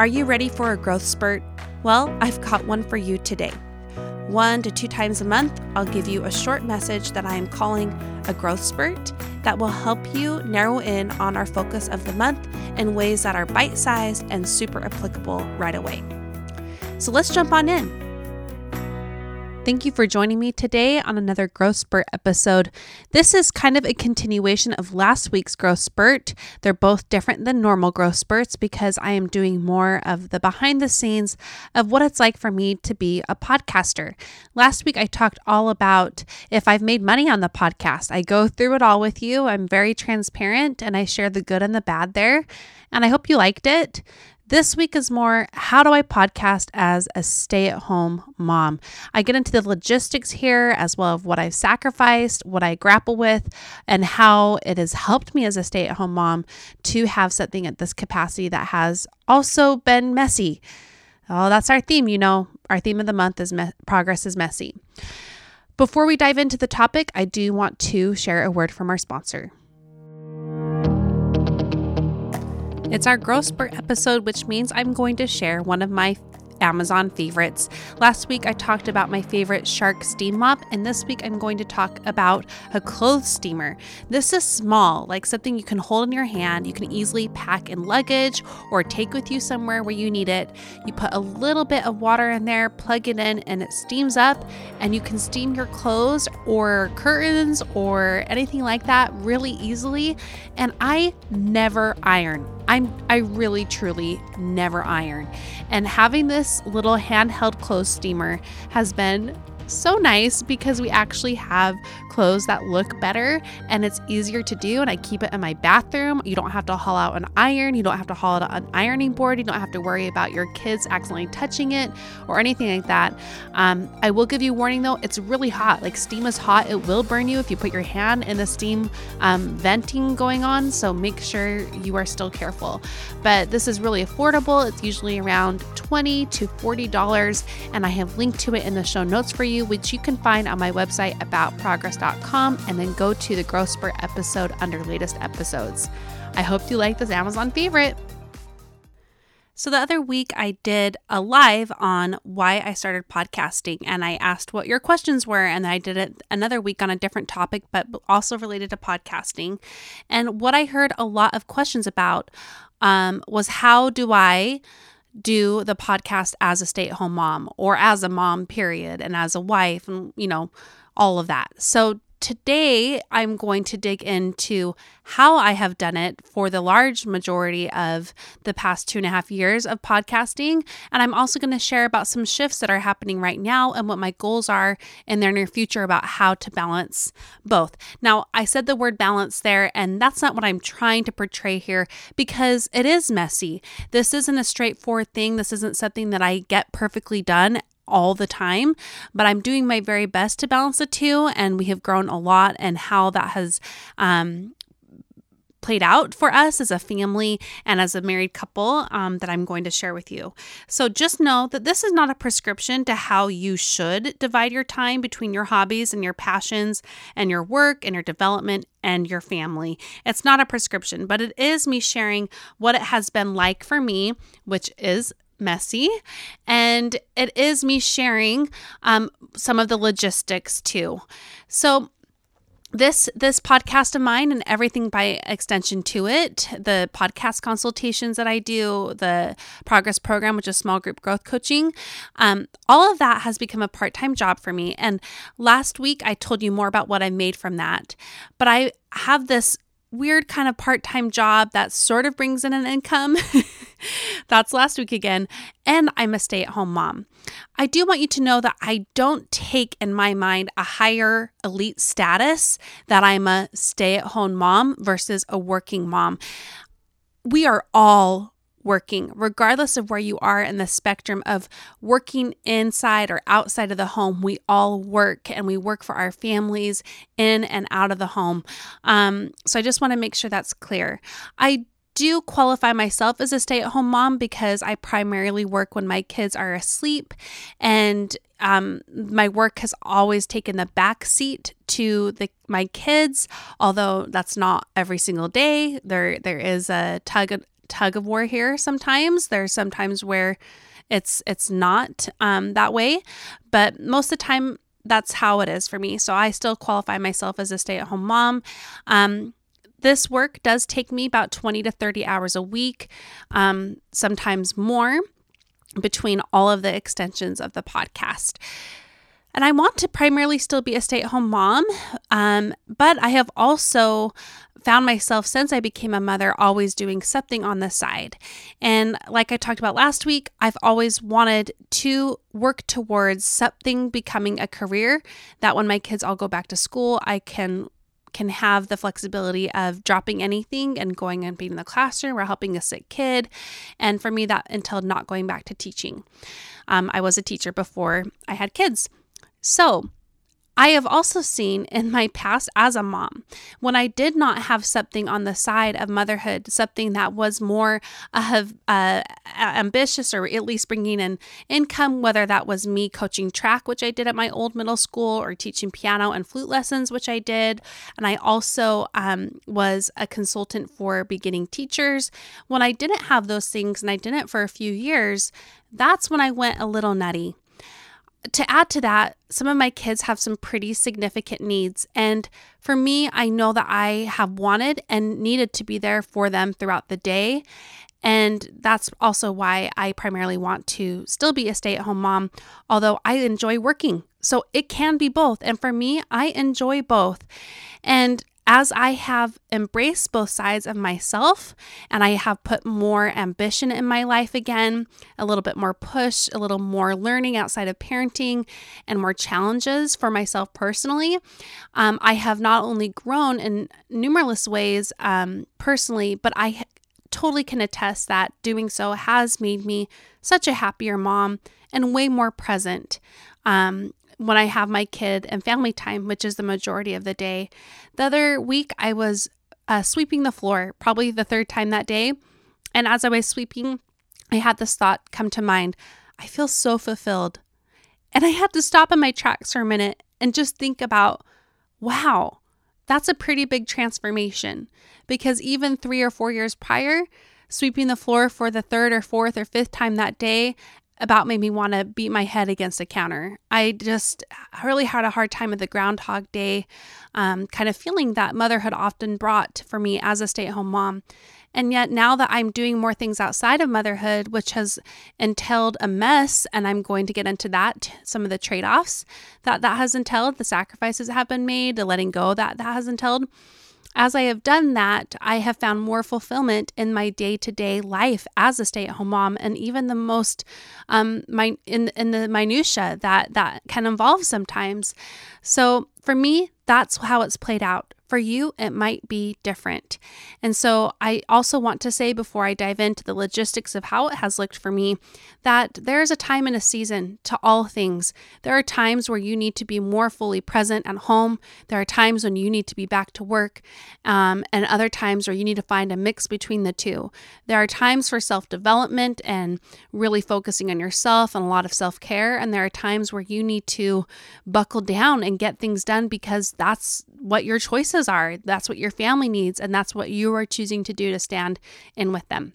Are you ready for a growth spurt? Well, I've got one for you today. One to two times a month, I'll give you a short message that I am calling a growth spurt that will help you narrow in on our focus of the month in ways that are bite sized and super applicable right away. So let's jump on in. Thank you for joining me today on another Growth Spurt episode. This is kind of a continuation of last week's Growth Spurt. They're both different than normal growth spurts because I am doing more of the behind the scenes of what it's like for me to be a podcaster. Last week, I talked all about if I've made money on the podcast. I go through it all with you. I'm very transparent and I share the good and the bad there. And I hope you liked it. This week is more how do I podcast as a stay at home mom? I get into the logistics here as well of what I've sacrificed, what I grapple with, and how it has helped me as a stay at home mom to have something at this capacity that has also been messy. Oh, that's our theme, you know. Our theme of the month is me- progress is messy. Before we dive into the topic, I do want to share a word from our sponsor. It's our Growth Spurt episode, which means I'm going to share one of my Amazon favorites. Last week I talked about my favorite Shark steam mop, and this week I'm going to talk about a clothes steamer. This is small, like something you can hold in your hand, you can easily pack in luggage or take with you somewhere where you need it. You put a little bit of water in there, plug it in, and it steams up, and you can steam your clothes or curtains or anything like that really easily. And I never iron. I'm I really truly never iron. And having this little handheld clothes steamer has been so nice because we actually have clothes that look better and it's easier to do. And I keep it in my bathroom. You don't have to haul out an iron, you don't have to haul out an ironing board, you don't have to worry about your kids accidentally touching it or anything like that. Um, I will give you warning though, it's really hot. Like steam is hot, it will burn you if you put your hand in the steam um, venting going on. So make sure you are still careful. But this is really affordable. It's usually around 20 to $40. And I have linked to it in the show notes for you which you can find on my website aboutprogress.com and then go to the Growth Spurt episode under latest episodes. I hope you like this Amazon favorite. So, the other week I did a live on why I started podcasting, and I asked what your questions were. And I did it another week on a different topic, but also related to podcasting. And what I heard a lot of questions about um, was how do I do the podcast as a stay at home mom or as a mom, period, and as a wife, and you know, all of that. So today I'm going to dig into how I have done it for the large majority of the past two and a half years of podcasting. And I'm also going to share about some shifts that are happening right now and what my goals are in their near future about how to balance both. Now, I said the word balance there, and that's not what I'm trying to portray here because it is messy. This isn't a straightforward thing. This isn't something that I get perfectly done all the time, but I'm doing my very best to balance the two. And we have grown a lot, and how that has um, played out for us as a family and as a married couple um, that I'm going to share with you. So just know that this is not a prescription to how you should divide your time between your hobbies and your passions and your work and your development and your family. It's not a prescription, but it is me sharing what it has been like for me, which is messy. And it is me sharing um, some of the logistics too. So this this podcast of mine and everything by extension to it the podcast consultations that i do the progress program which is small group growth coaching um, all of that has become a part-time job for me. And last week i told you more about what i made from that. But i have this weird kind of part time job that sort of brings in an income. That's last week again. And I'm a stay at home mom. I do want you to know that I don't take in my mind a higher elite status that I'm a stay at home mom versus a working mom. We are all working, regardless of where you are in the spectrum of working inside or outside of the home. We all work and we work for our families in and out of the home. Um, so I just want to make sure that's clear. I do qualify myself as a stay at home mom because I primarily work when my kids are asleep and um, my work has always taken the back seat to the my kids although that's not every single day there there is a tug tug of war here sometimes. There's sometimes where it's it's not um, that way, but most of the time that's how it is for me. So I still qualify myself as a stay-at-home mom. Um, this work does take me about 20 to 30 hours a week, um, sometimes more between all of the extensions of the podcast. And I want to primarily still be a stay at home mom, um, but I have also found myself since I became a mother always doing something on the side. And like I talked about last week, I've always wanted to work towards something becoming a career that when my kids all go back to school, I can can have the flexibility of dropping anything and going and being in the classroom or helping a sick kid. And for me, that entailed not going back to teaching. Um, I was a teacher before I had kids. So I have also seen in my past as a mom, when I did not have something on the side of motherhood, something that was more uh, uh, ambitious or at least bringing in income, whether that was me coaching track, which I did at my old middle school, or teaching piano and flute lessons, which I did. And I also um, was a consultant for beginning teachers. When I didn't have those things and I didn't for a few years, that's when I went a little nutty to add to that, some of my kids have some pretty significant needs. And for me, I know that I have wanted and needed to be there for them throughout the day. And that's also why I primarily want to still be a stay at home mom, although I enjoy working. So it can be both. And for me, I enjoy both. And as I have embraced both sides of myself and I have put more ambition in my life again, a little bit more push, a little more learning outside of parenting, and more challenges for myself personally, um, I have not only grown in numerous ways um, personally, but I totally can attest that doing so has made me such a happier mom and way more present. Um, when I have my kid and family time, which is the majority of the day. The other week, I was uh, sweeping the floor, probably the third time that day. And as I was sweeping, I had this thought come to mind I feel so fulfilled. And I had to stop in my tracks for a minute and just think about wow, that's a pretty big transformation. Because even three or four years prior, sweeping the floor for the third or fourth or fifth time that day about made me want to beat my head against a counter. I just really had a hard time with the Groundhog Day um, kind of feeling that motherhood often brought for me as a stay at home mom. And yet, now that I'm doing more things outside of motherhood, which has entailed a mess, and I'm going to get into that, some of the trade offs that that has entailed, the sacrifices that have been made, the letting go that that has entailed as I have done that, I have found more fulfillment in my day to day life as a stay at home mom, and even the most um, my in in the minutia that that can involve sometimes. So for me, that's how it's played out. For you, it might be different. And so, I also want to say before I dive into the logistics of how it has looked for me that there is a time and a season to all things. There are times where you need to be more fully present at home, there are times when you need to be back to work, um, and other times where you need to find a mix between the two. There are times for self development and really focusing on yourself and a lot of self care, and there are times where you need to buckle down and get things done because that's what your choices are. That's what your family needs, and that's what you are choosing to do to stand in with them.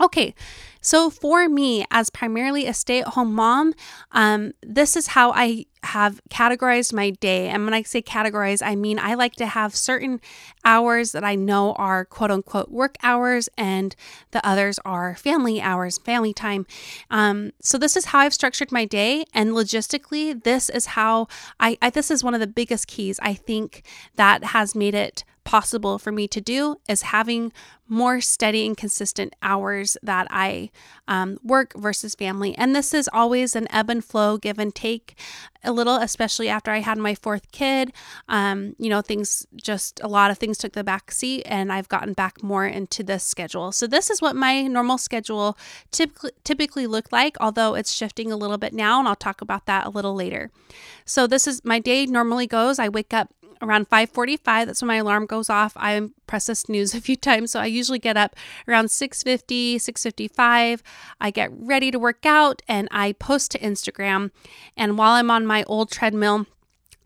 Okay, so for me, as primarily a stay at home mom, um, this is how I have categorized my day. And when I say categorize, I mean I like to have certain hours that I know are quote unquote work hours, and the others are family hours, family time. Um, so this is how I've structured my day, and logistically, this is how I, I this is one of the biggest keys I think that has made it possible for me to do is having more steady and consistent hours that I um, work versus family. And this is always an ebb and flow, give and take a little, especially after I had my fourth kid. Um, you know, things just a lot of things took the back seat, and I've gotten back more into this schedule. So, this is what my normal schedule typically, typically looked like, although it's shifting a little bit now, and I'll talk about that a little later. So, this is my day normally goes. I wake up around 5:45 that's when my alarm goes off. I press the snooze a few times. So i usually get up around 6:50 6:55 i get ready to work out and i post to instagram. And while i'm on my old treadmill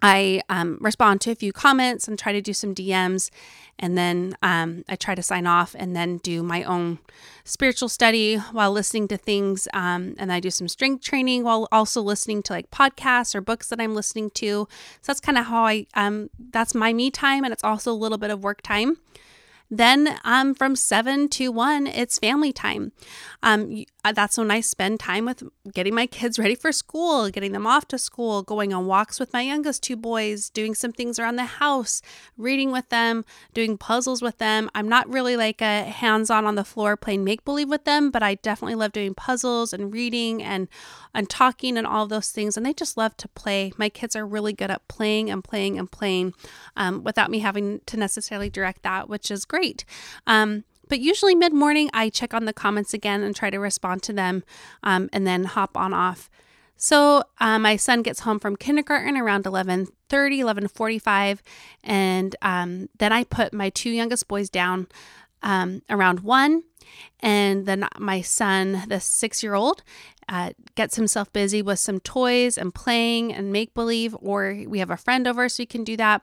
I um, respond to a few comments and try to do some DMs. And then um, I try to sign off and then do my own spiritual study while listening to things. Um, and I do some strength training while also listening to like podcasts or books that I'm listening to. So that's kind of how I, um, that's my me time. And it's also a little bit of work time. Then um, from seven to one, it's family time. Um, that's when I spend time with getting my kids ready for school, getting them off to school, going on walks with my youngest two boys, doing some things around the house, reading with them, doing puzzles with them. I'm not really like a hands on on the floor playing make believe with them, but I definitely love doing puzzles and reading and and talking and all those things. And they just love to play. My kids are really good at playing and playing and playing um, without me having to necessarily direct that, which is great. Um, but usually mid morning, I check on the comments again and try to respond to them um, and then hop on off. So uh, my son gets home from kindergarten around 11.30, 11.45, and um, then I put my two youngest boys down um, around 1 and then my son, the six year old, uh, gets himself busy with some toys and playing and make believe, or we have a friend over so he can do that.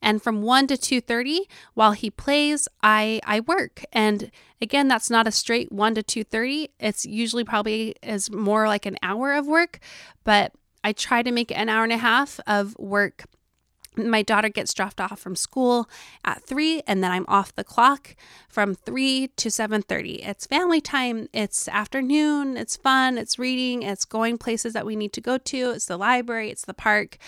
And from one to two thirty, while he plays, I I work. And again, that's not a straight one to two thirty. It's usually probably is more like an hour of work, but I try to make an hour and a half of work my daughter gets dropped off from school at 3 and then I'm off the clock from 3 to 7:30. It's family time, it's afternoon, it's fun, it's reading, it's going places that we need to go to, it's the library, it's the park.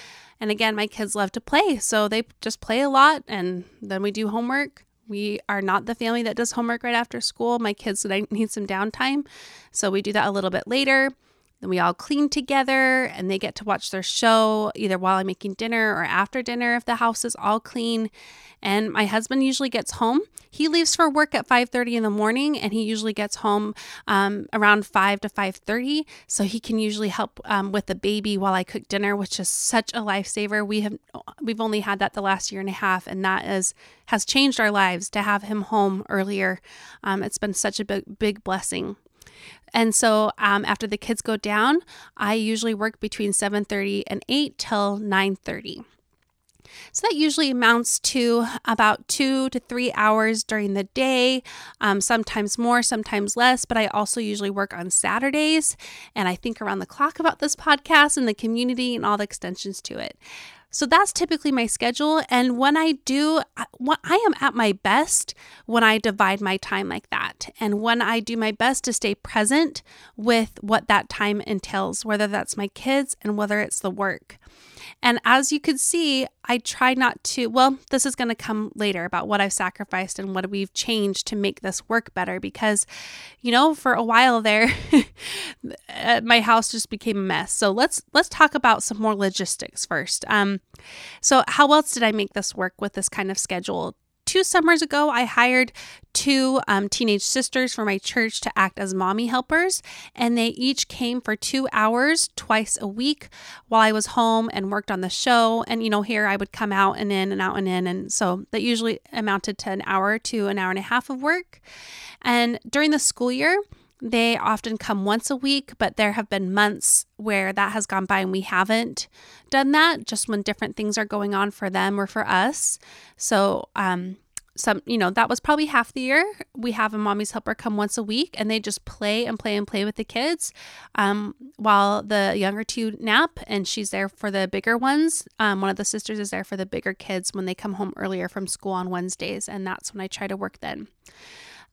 And again, my kids love to play, so they just play a lot and then we do homework. We are not the family that does homework right after school. My kids need some downtime, so we do that a little bit later. Then we all clean together and they get to watch their show either while I'm making dinner or after dinner if the house is all clean. And my husband usually gets home. He leaves for work at 5:30 in the morning and he usually gets home um, around 5 to 5:30 so he can usually help um, with the baby while I cook dinner, which is such a lifesaver. We have we've only had that the last year and a half and that is has changed our lives to have him home earlier. Um, it's been such a big big blessing. And so um, after the kids go down, I usually work between 7:30 and 8 till 9:30. So that usually amounts to about two to three hours during the day, um, sometimes more, sometimes less. But I also usually work on Saturdays and I think around the clock about this podcast and the community and all the extensions to it. So that's typically my schedule. And when I do, I am at my best when I divide my time like that. And when I do my best to stay present with what that time entails, whether that's my kids and whether it's the work. And as you could see, I try not to, well, this is going to come later about what I've sacrificed and what we've changed to make this work better because, you know, for a while there, uh, my house just became a mess. So let's let's talk about some more logistics first. Um, so how else did I make this work with this kind of schedule? Two summers ago, I hired two um, teenage sisters for my church to act as mommy helpers, and they each came for two hours twice a week while I was home and worked on the show. And, you know, here I would come out and in and out and in. And so that usually amounted to an hour to an hour and a half of work. And during the school year, they often come once a week, but there have been months where that has gone by and we haven't done that, just when different things are going on for them or for us. So, um, some, you know, that was probably half the year. We have a mommy's helper come once a week and they just play and play and play with the kids um, while the younger two nap and she's there for the bigger ones. Um, one of the sisters is there for the bigger kids when they come home earlier from school on Wednesdays. And that's when I try to work then.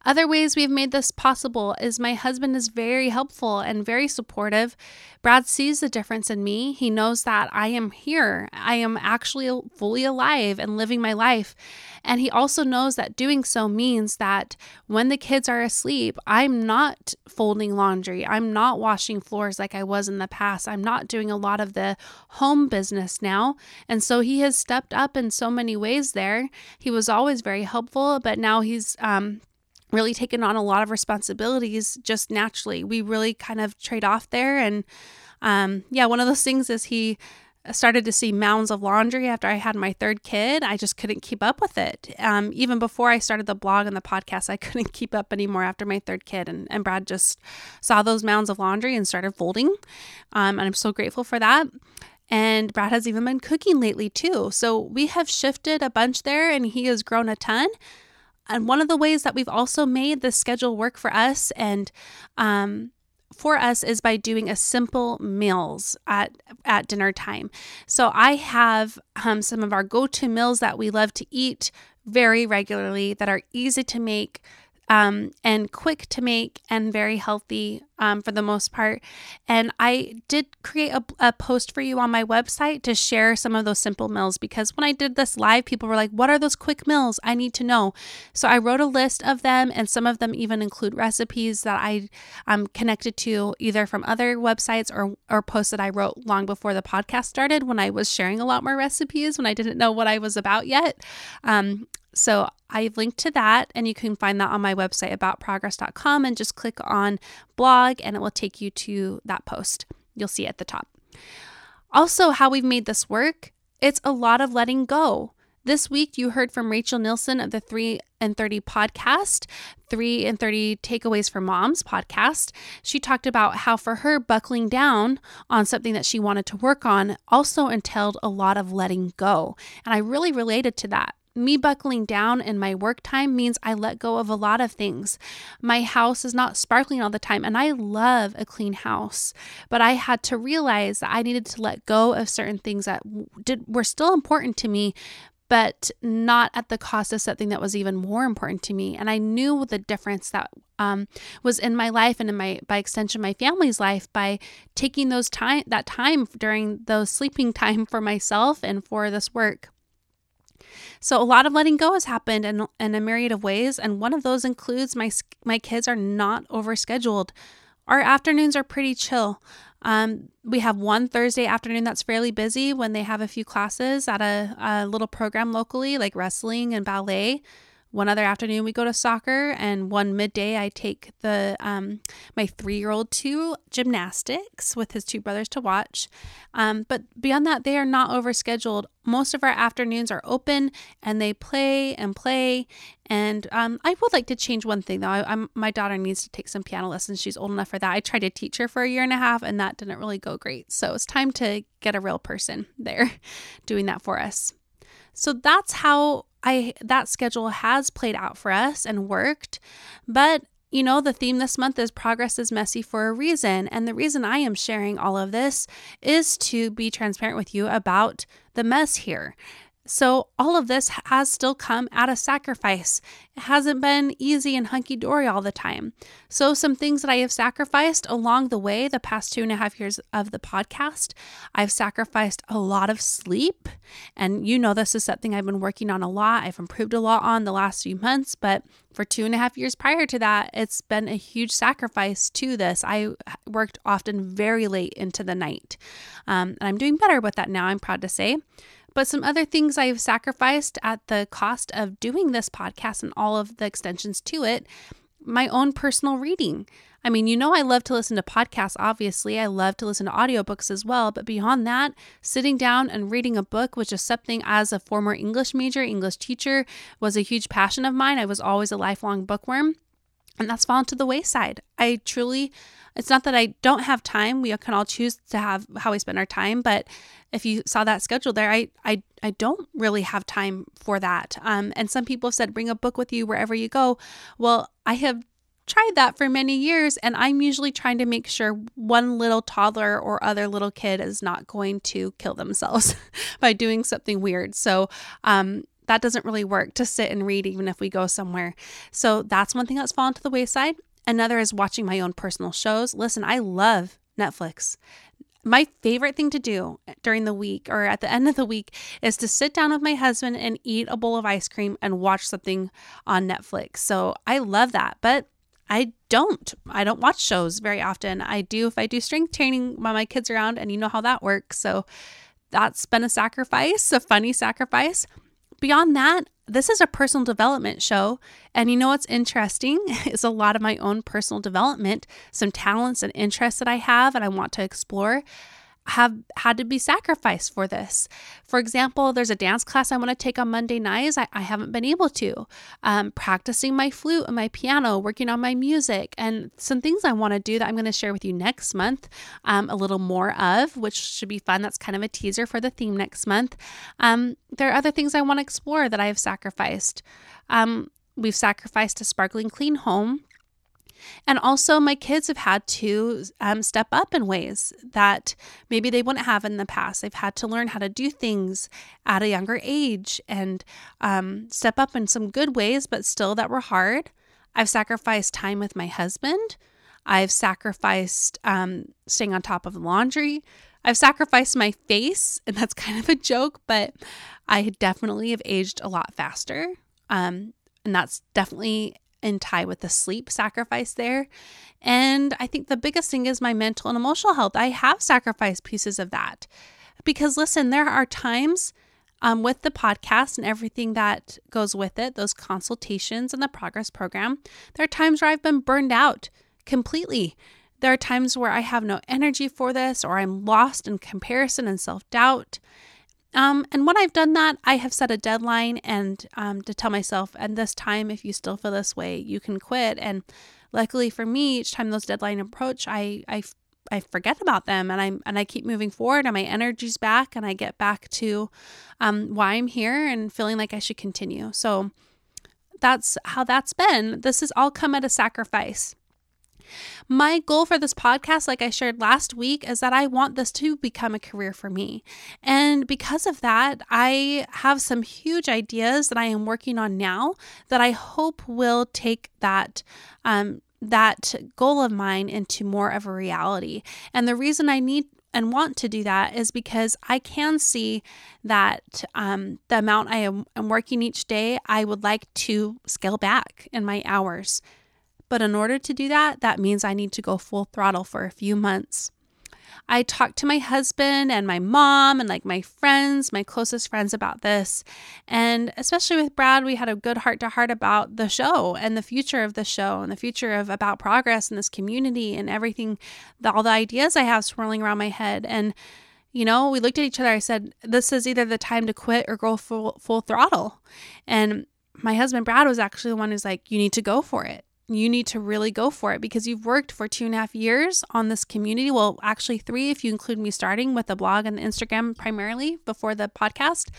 Other ways we've made this possible is my husband is very helpful and very supportive. Brad sees the difference in me. He knows that I am here. I am actually fully alive and living my life. And he also knows that doing so means that when the kids are asleep, I'm not folding laundry. I'm not washing floors like I was in the past. I'm not doing a lot of the home business now. And so he has stepped up in so many ways there. He was always very helpful, but now he's um, really taken on a lot of responsibilities just naturally. We really kind of trade off there. And um, yeah, one of those things is he started to see mounds of laundry after I had my third kid. I just couldn't keep up with it. Um, even before I started the blog and the podcast, I couldn't keep up anymore after my third kid. And, and Brad just saw those mounds of laundry and started folding. Um, and I'm so grateful for that. And Brad has even been cooking lately too. So we have shifted a bunch there and he has grown a ton. And one of the ways that we've also made the schedule work for us and um, for us is by doing a simple meals at at dinner time. So I have um, some of our go-to meals that we love to eat very regularly that are easy to make um, and quick to make and very healthy um, for the most part. And I did create a, a, post for you on my website to share some of those simple meals because when I did this live, people were like, What are those quick meals? I need to know. So I wrote a list of them, and some of them even include recipes that I am connected to either from other websites or, or posts that I wrote long before the podcast started when I was sharing a lot more recipes when I didn't know what I was about yet. Um, so I've linked to that, and you can find that on my website aboutprogress.com and just click on blog, and it will take you to that post. You'll see at the top. Also, how we've made this work, it's a lot of letting go. This week, you heard from Rachel Nielson of the 3 in 30 podcast, 3 in 30 Takeaways for Moms podcast. She talked about how for her, buckling down on something that she wanted to work on also entailed a lot of letting go. And I really related to that me buckling down in my work time means I let go of a lot of things. My house is not sparkling all the time, and I love a clean house, but I had to realize that I needed to let go of certain things that did were still important to me, but not at the cost of something that was even more important to me. And I knew the difference that um, was in my life and in my, by extension, my family's life by taking those time, that time during those sleeping time for myself and for this work. So a lot of letting go has happened in, in a myriad of ways, and one of those includes my my kids are not overscheduled. Our afternoons are pretty chill. Um, we have one Thursday afternoon that's fairly busy when they have a few classes at a, a little program locally, like wrestling and ballet. One other afternoon we go to soccer, and one midday I take the um, my three year old to gymnastics with his two brothers to watch. Um, but beyond that, they are not overscheduled. Most of our afternoons are open, and they play and play. And um, I would like to change one thing though. I, my daughter needs to take some piano lessons. She's old enough for that. I tried to teach her for a year and a half, and that didn't really go great. So it's time to get a real person there doing that for us. So that's how I that schedule has played out for us and worked. But you know, the theme this month is progress is messy for a reason. And the reason I am sharing all of this is to be transparent with you about the mess here. So, all of this has still come at a sacrifice. It hasn't been easy and hunky dory all the time. So, some things that I have sacrificed along the way, the past two and a half years of the podcast, I've sacrificed a lot of sleep. And you know, this is something I've been working on a lot. I've improved a lot on the last few months, but for two and a half years prior to that, it's been a huge sacrifice to this. I worked often very late into the night. Um, and I'm doing better with that now, I'm proud to say. But some other things I've sacrificed at the cost of doing this podcast and all of the extensions to it my own personal reading. I mean, you know, I love to listen to podcasts, obviously. I love to listen to audiobooks as well. But beyond that, sitting down and reading a book, which is something as a former English major, English teacher, was a huge passion of mine. I was always a lifelong bookworm and that's fallen to the wayside. I truly, it's not that I don't have time. We can all choose to have how we spend our time, but if you saw that schedule there, I I I don't really have time for that. Um, and some people have said bring a book with you wherever you go. Well, I have tried that for many years, and I'm usually trying to make sure one little toddler or other little kid is not going to kill themselves by doing something weird. So, um, that doesn't really work to sit and read even if we go somewhere. So that's one thing that's fallen to the wayside. Another is watching my own personal shows. Listen, I love Netflix. My favorite thing to do during the week or at the end of the week is to sit down with my husband and eat a bowl of ice cream and watch something on Netflix. So I love that. But I don't. I don't watch shows very often. I do if I do strength training while my kids are around, and you know how that works. So that's been a sacrifice, a funny sacrifice. Beyond that, this is a personal development show. And you know what's interesting is a lot of my own personal development, some talents and interests that I have and I want to explore. Have had to be sacrificed for this. For example, there's a dance class I want to take on Monday nights. I, I haven't been able to. Um, practicing my flute and my piano, working on my music, and some things I want to do that I'm going to share with you next month um, a little more of, which should be fun. That's kind of a teaser for the theme next month. Um, there are other things I want to explore that I have sacrificed. Um, we've sacrificed a sparkling clean home and also, my kids have had to um, step up in ways that maybe they wouldn't have in the past. They've had to learn how to do things at a younger age and um, step up in some good ways, but still that were hard. I've sacrificed time with my husband. I've sacrificed um, staying on top of laundry. I've sacrificed my face, and that's kind of a joke, but I definitely have aged a lot faster. Um, and that's definitely in tie with the sleep sacrifice there. And I think the biggest thing is my mental and emotional health. I have sacrificed pieces of that because, listen, there are times um, with the podcast and everything that goes with it, those consultations and the progress program, there are times where I've been burned out completely. There are times where I have no energy for this or I'm lost in comparison and self doubt. Um, and when I've done that, I have set a deadline and um, to tell myself, at this time, if you still feel this way, you can quit. And luckily for me, each time those deadline approach, I, I, I forget about them and I and I keep moving forward and my energy's back and I get back to um, why I'm here and feeling like I should continue. So that's how that's been. This has all come at a sacrifice. My goal for this podcast, like I shared last week, is that I want this to become a career for me. And because of that, I have some huge ideas that I am working on now that I hope will take that. Um, that goal of mine into more of a reality. And the reason I need and want to do that is because I can see that um, the amount I am, am working each day, I would like to scale back in my hours. But in order to do that, that means I need to go full throttle for a few months. I talked to my husband and my mom and like my friends, my closest friends about this. And especially with Brad, we had a good heart to heart about the show and the future of the show and the future of about progress in this community and everything, the, all the ideas I have swirling around my head. And, you know, we looked at each other. I said, this is either the time to quit or go full, full throttle. And my husband, Brad, was actually the one who's like, you need to go for it you need to really go for it because you've worked for two and a half years on this community. Well, actually, three if you include me starting with the blog and the Instagram primarily before the podcast.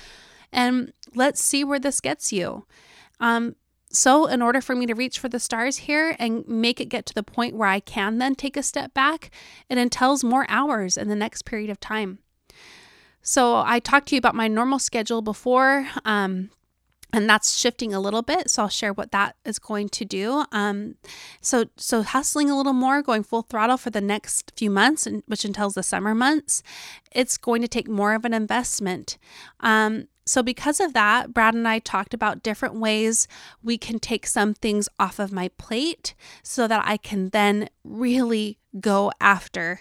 And let's see where this gets you. Um, so, in order for me to reach for the stars here and make it get to the point where I can then take a step back, it entails more hours in the next period of time. So, I talked to you about my normal schedule before. Um, and that's shifting a little bit so i'll share what that is going to do. Um, so so hustling a little more going full throttle for the next few months which entails the summer months it's going to take more of an investment. Um, so because of that brad and i talked about different ways we can take some things off of my plate so that i can then really go after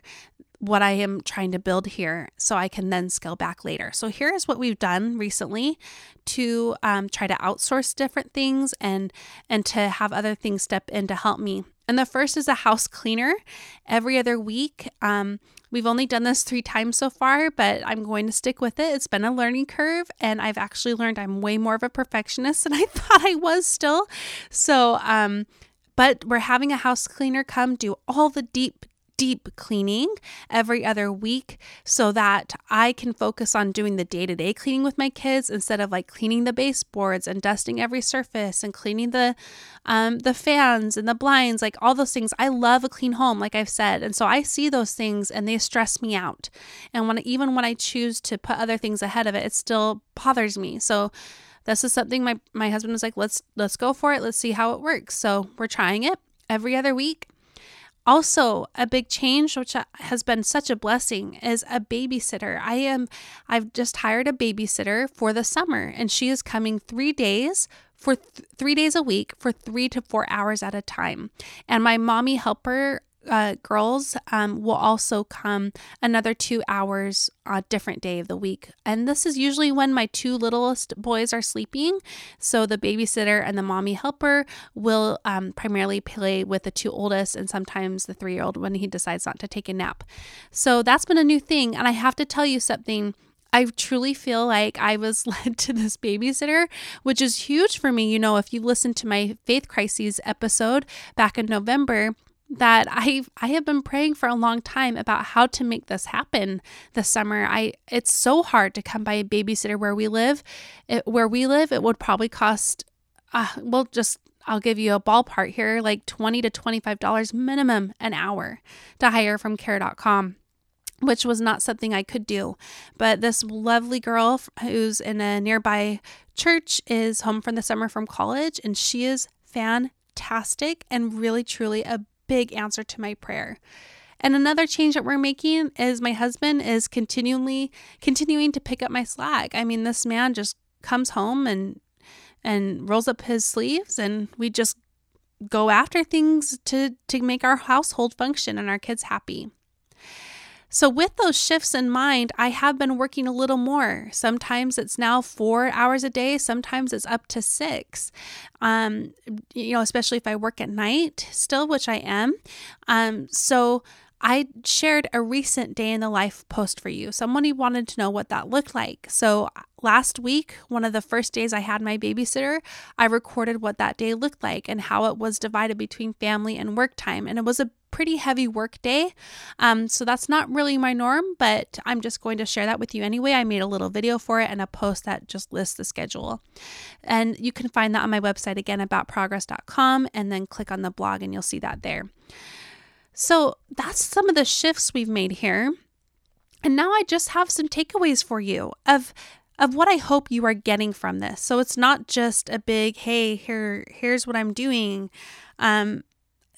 what I am trying to build here so I can then scale back later. So, here is what we've done recently to um, try to outsource different things and and to have other things step in to help me. And the first is a house cleaner every other week. Um, we've only done this three times so far, but I'm going to stick with it. It's been a learning curve, and I've actually learned I'm way more of a perfectionist than I thought I was still. So, um, but we're having a house cleaner come do all the deep deep cleaning every other week so that I can focus on doing the day to day cleaning with my kids instead of like cleaning the baseboards and dusting every surface and cleaning the um, the fans and the blinds, like all those things. I love a clean home, like I've said, and so I see those things and they stress me out. And when even when I choose to put other things ahead of it, it still bothers me. So this is something my my husband was like, let's let's go for it. Let's see how it works. So we're trying it every other week. Also, a big change, which uh, has been such a blessing, is a babysitter. I am, I've just hired a babysitter for the summer, and she is coming three days for th- three days a week for three to four hours at a time. And my mommy helper uh, girls um, will also come another two hours a different day of the week. And this is usually when my two littlest boys are sleeping. So the babysitter and the mommy helper will um, primarily play with the two oldest and sometimes the three year old when he decides not to take a nap. So that's been a new thing. And I have to tell you something. I truly feel like I was led to this babysitter, which is huge for me. You know, if you listen to my faith crises episode back in November, that I I have been praying for a long time about how to make this happen this summer. I it's so hard to come by a babysitter where we live. It, where we live, it would probably cost uh, well just I'll give you a ballpark here, like 20 to $25 minimum an hour to hire from care.com which was not something I could do. But this lovely girl who's in a nearby church is home from the summer from college, and she is fantastic and really, truly a big answer to my prayer. And another change that we're making is my husband is continually continuing to pick up my slack. I mean, this man just comes home and and rolls up his sleeves and we just go after things to to make our household function and our kids happy. So, with those shifts in mind, I have been working a little more. Sometimes it's now four hours a day, sometimes it's up to six. Um, you know, especially if I work at night still, which I am. Um, so, I shared a recent day in the life post for you. Somebody wanted to know what that looked like. So last week, one of the first days I had my babysitter, I recorded what that day looked like and how it was divided between family and work time. And it was a pretty heavy work day. Um, so that's not really my norm, but I'm just going to share that with you anyway. I made a little video for it and a post that just lists the schedule. And you can find that on my website again, aboutprogress.com, and then click on the blog and you'll see that there. So that's some of the shifts we've made here. And now I just have some takeaways for you of of what I hope you are getting from this. So it's not just a big, hey, here here's what I'm doing. Um,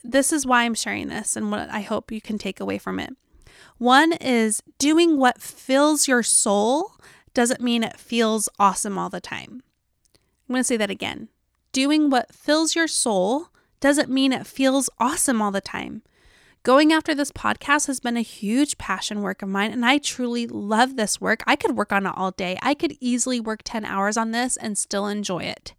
this is why I'm sharing this and what I hope you can take away from it. One is doing what fills your soul doesn't mean it feels awesome all the time. I'm going to say that again. Doing what fills your soul doesn't mean it feels awesome all the time. Going after this podcast has been a huge passion work of mine, and I truly love this work. I could work on it all day. I could easily work 10 hours on this and still enjoy it.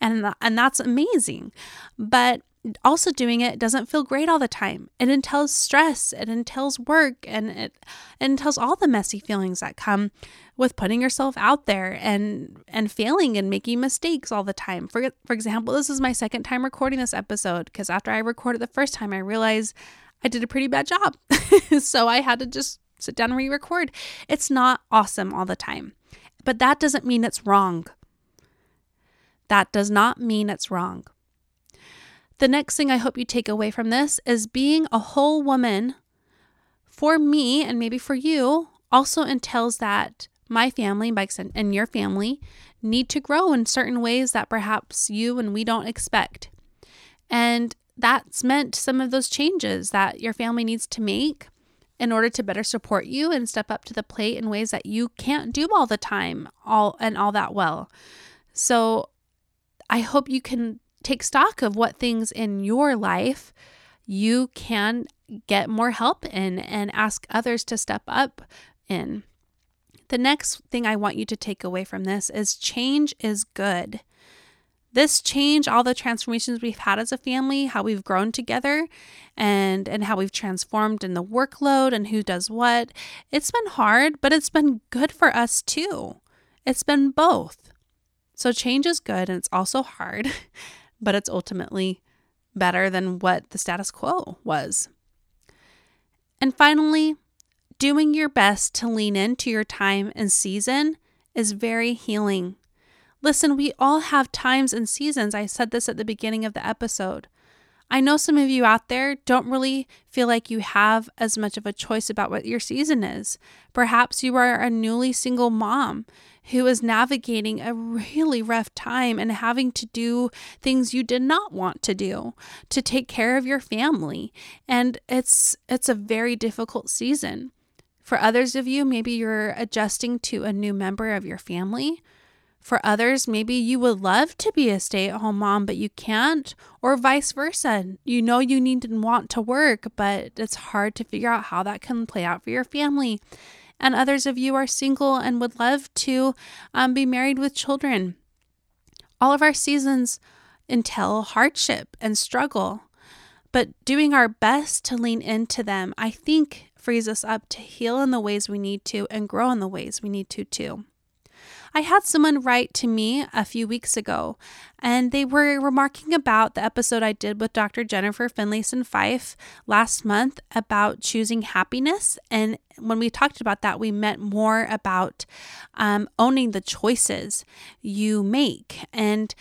And, and that's amazing. But also doing it doesn't feel great all the time. It entails stress, it entails work, and it, it entails all the messy feelings that come with putting yourself out there and and failing and making mistakes all the time. For for example, this is my second time recording this episode because after I recorded the first time, I realized I did a pretty bad job. so I had to just sit down and re record. It's not awesome all the time, but that doesn't mean it's wrong. That does not mean it's wrong. The next thing I hope you take away from this is being a whole woman for me and maybe for you also entails that my family, and your family need to grow in certain ways that perhaps you and we don't expect. And that's meant some of those changes that your family needs to make in order to better support you and step up to the plate in ways that you can't do all the time all and all that well. So I hope you can take stock of what things in your life you can get more help in and ask others to step up in. The next thing I want you to take away from this is change is good. This change, all the transformations we've had as a family, how we've grown together and and how we've transformed in the workload and who does what. It's been hard, but it's been good for us too. It's been both. So change is good and it's also hard, but it's ultimately better than what the status quo was. And finally, doing your best to lean into your time and season is very healing. Listen, we all have times and seasons. I said this at the beginning of the episode. I know some of you out there don't really feel like you have as much of a choice about what your season is. Perhaps you are a newly single mom who is navigating a really rough time and having to do things you did not want to do to take care of your family. And it's it's a very difficult season. For others of you, maybe you're adjusting to a new member of your family For others, maybe you would love to be a stay at home mom, but you can't, or vice versa. You know you need and want to work, but it's hard to figure out how that can play out for your family. And others of you are single and would love to um, be married with children. All of our seasons entail hardship and struggle, but doing our best to lean into them, I think, frees us up to heal in the ways we need to and grow in the ways we need to too. I had someone write to me a few weeks ago, and they were remarking about the episode I did with Dr. Jennifer Finlayson Fife last month about choosing happiness. And when we talked about that, we meant more about um, owning the choices you make. And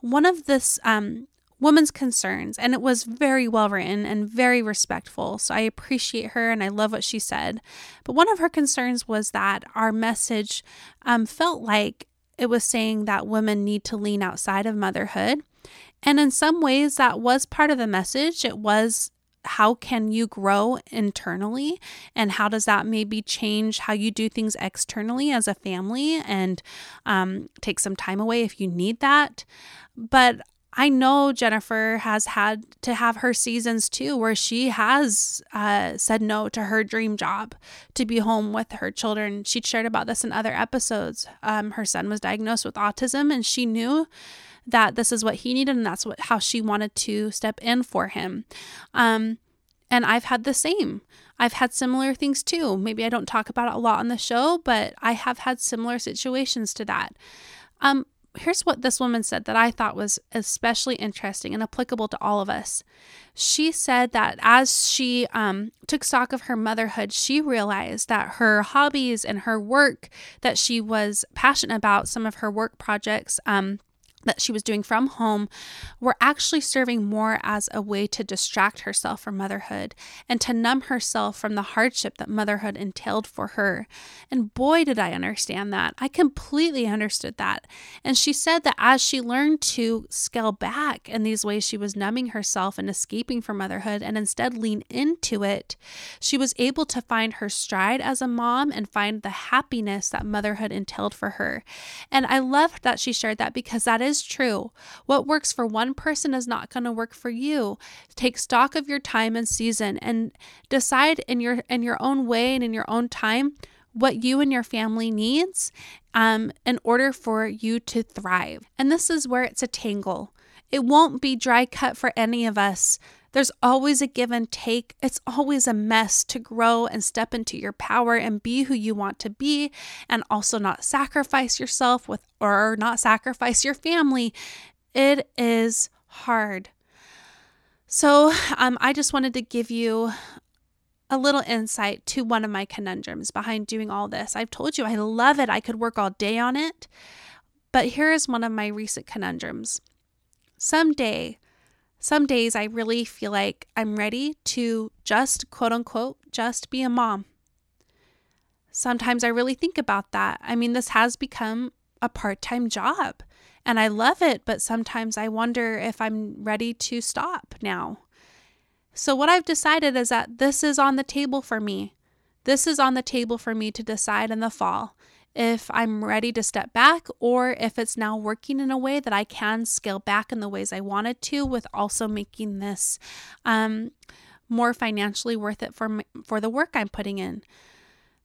one of this um, woman's concerns, and it was very well written and very respectful. So I appreciate her and I love what she said. But one of her concerns was that our message um, felt like it was saying that women need to lean outside of motherhood. And in some ways, that was part of the message. It was how can you grow internally and how does that maybe change how you do things externally as a family and um, take some time away if you need that but I know Jennifer has had to have her seasons too, where she has uh, said no to her dream job to be home with her children. She shared about this in other episodes. Um, her son was diagnosed with autism, and she knew that this is what he needed, and that's what how she wanted to step in for him. Um, and I've had the same. I've had similar things too. Maybe I don't talk about it a lot on the show, but I have had similar situations to that. Um, here's what this woman said that I thought was especially interesting and applicable to all of us. She said that as she um, took stock of her motherhood, she realized that her hobbies and her work that she was passionate about, some of her work projects, um, that she was doing from home were actually serving more as a way to distract herself from motherhood and to numb herself from the hardship that motherhood entailed for her. And boy, did I understand that. I completely understood that. And she said that as she learned to scale back in these ways, she was numbing herself and escaping from motherhood and instead lean into it, she was able to find her stride as a mom and find the happiness that motherhood entailed for her. And I loved that she shared that because that is is true. What works for one person is not going to work for you. Take stock of your time and season and decide in your in your own way and in your own time what you and your family needs um, in order for you to thrive. And this is where it's a tangle. It won't be dry cut for any of us. There's always a give and take. It's always a mess to grow and step into your power and be who you want to be and also not sacrifice yourself with or not sacrifice your family. It is hard. So, um, I just wanted to give you a little insight to one of my conundrums behind doing all this. I've told you I love it. I could work all day on it. But here is one of my recent conundrums. Someday, some days I really feel like I'm ready to just quote unquote just be a mom. Sometimes I really think about that. I mean, this has become a part time job and I love it, but sometimes I wonder if I'm ready to stop now. So, what I've decided is that this is on the table for me. This is on the table for me to decide in the fall if I'm ready to step back or if it's now working in a way that I can scale back in the ways I wanted to, with also making this um, more financially worth it for for the work I'm putting in.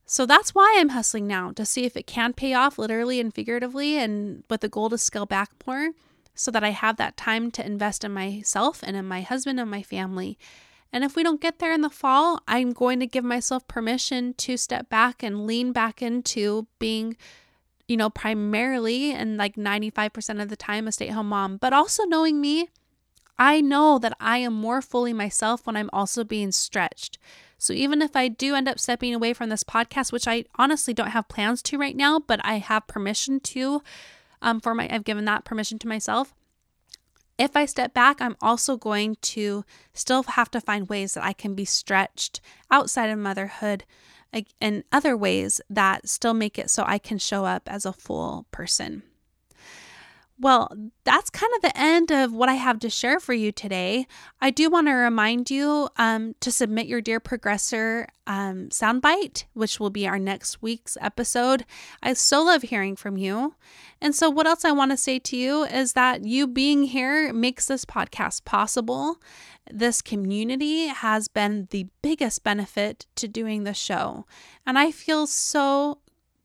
So that's why I'm hustling now to see if it can pay off literally and figuratively, and with the goal to scale back more so that I have that time to invest in myself and in my husband and my family and if we don't get there in the fall, I'm going to give myself permission to step back and lean back into being, you know, primarily and like 95% of the time a stay at home mom. But also knowing me, I know that I am more fully myself when I'm also being stretched. So even if I do end up stepping away from this podcast, which I honestly don't have plans to right now, but I have permission to, um, for my, I've given that permission to myself. If I step back, I'm also going to still have to find ways that I can be stretched outside of motherhood in other ways that still make it so I can show up as a full person. Well, that's kind of the end of what I have to share for you today. I do want to remind you um, to submit your Dear Progressor um, soundbite, which will be our next week's episode. I so love hearing from you. And so, what else I want to say to you is that you being here makes this podcast possible. This community has been the biggest benefit to doing the show. And I feel so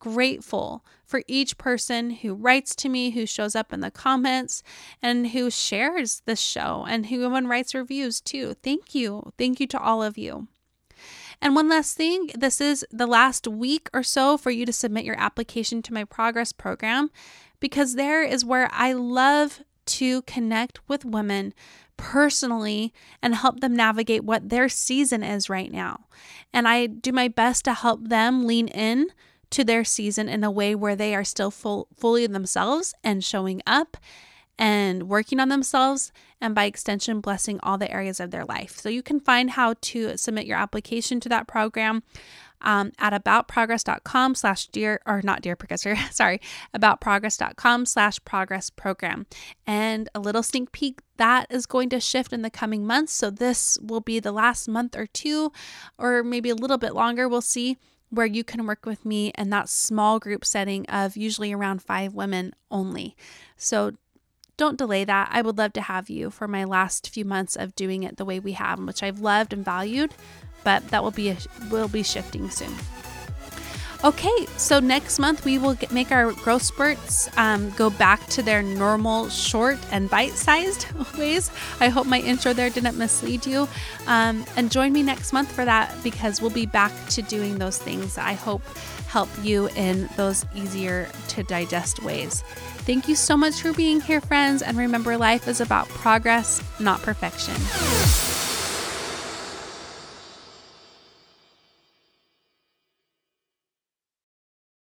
grateful for each person who writes to me, who shows up in the comments, and who shares this show, and who even writes reviews too. Thank you. Thank you to all of you. And one last thing this is the last week or so for you to submit your application to my progress program because there is where I love to connect with women personally and help them navigate what their season is right now. And I do my best to help them lean in to their season in a way where they are still full, fully themselves and showing up and working on themselves and by extension blessing all the areas of their life. So you can find how to submit your application to that program um, at aboutprogress.com slash dear or not dear progressor sorry aboutprogress.com slash progress program. And a little sneak peek that is going to shift in the coming months. So this will be the last month or two or maybe a little bit longer we'll see where you can work with me in that small group setting of usually around five women only. So don't delay that. I would love to have you for my last few months of doing it the way we have, which I've loved and valued, but that will be a, will be shifting soon. Okay, so next month we will get, make our growth spurts um, go back to their normal short and bite sized ways. I hope my intro there didn't mislead you. Um, and join me next month for that because we'll be back to doing those things I hope help you in those easier to digest ways. Thank you so much for being here, friends. And remember, life is about progress, not perfection.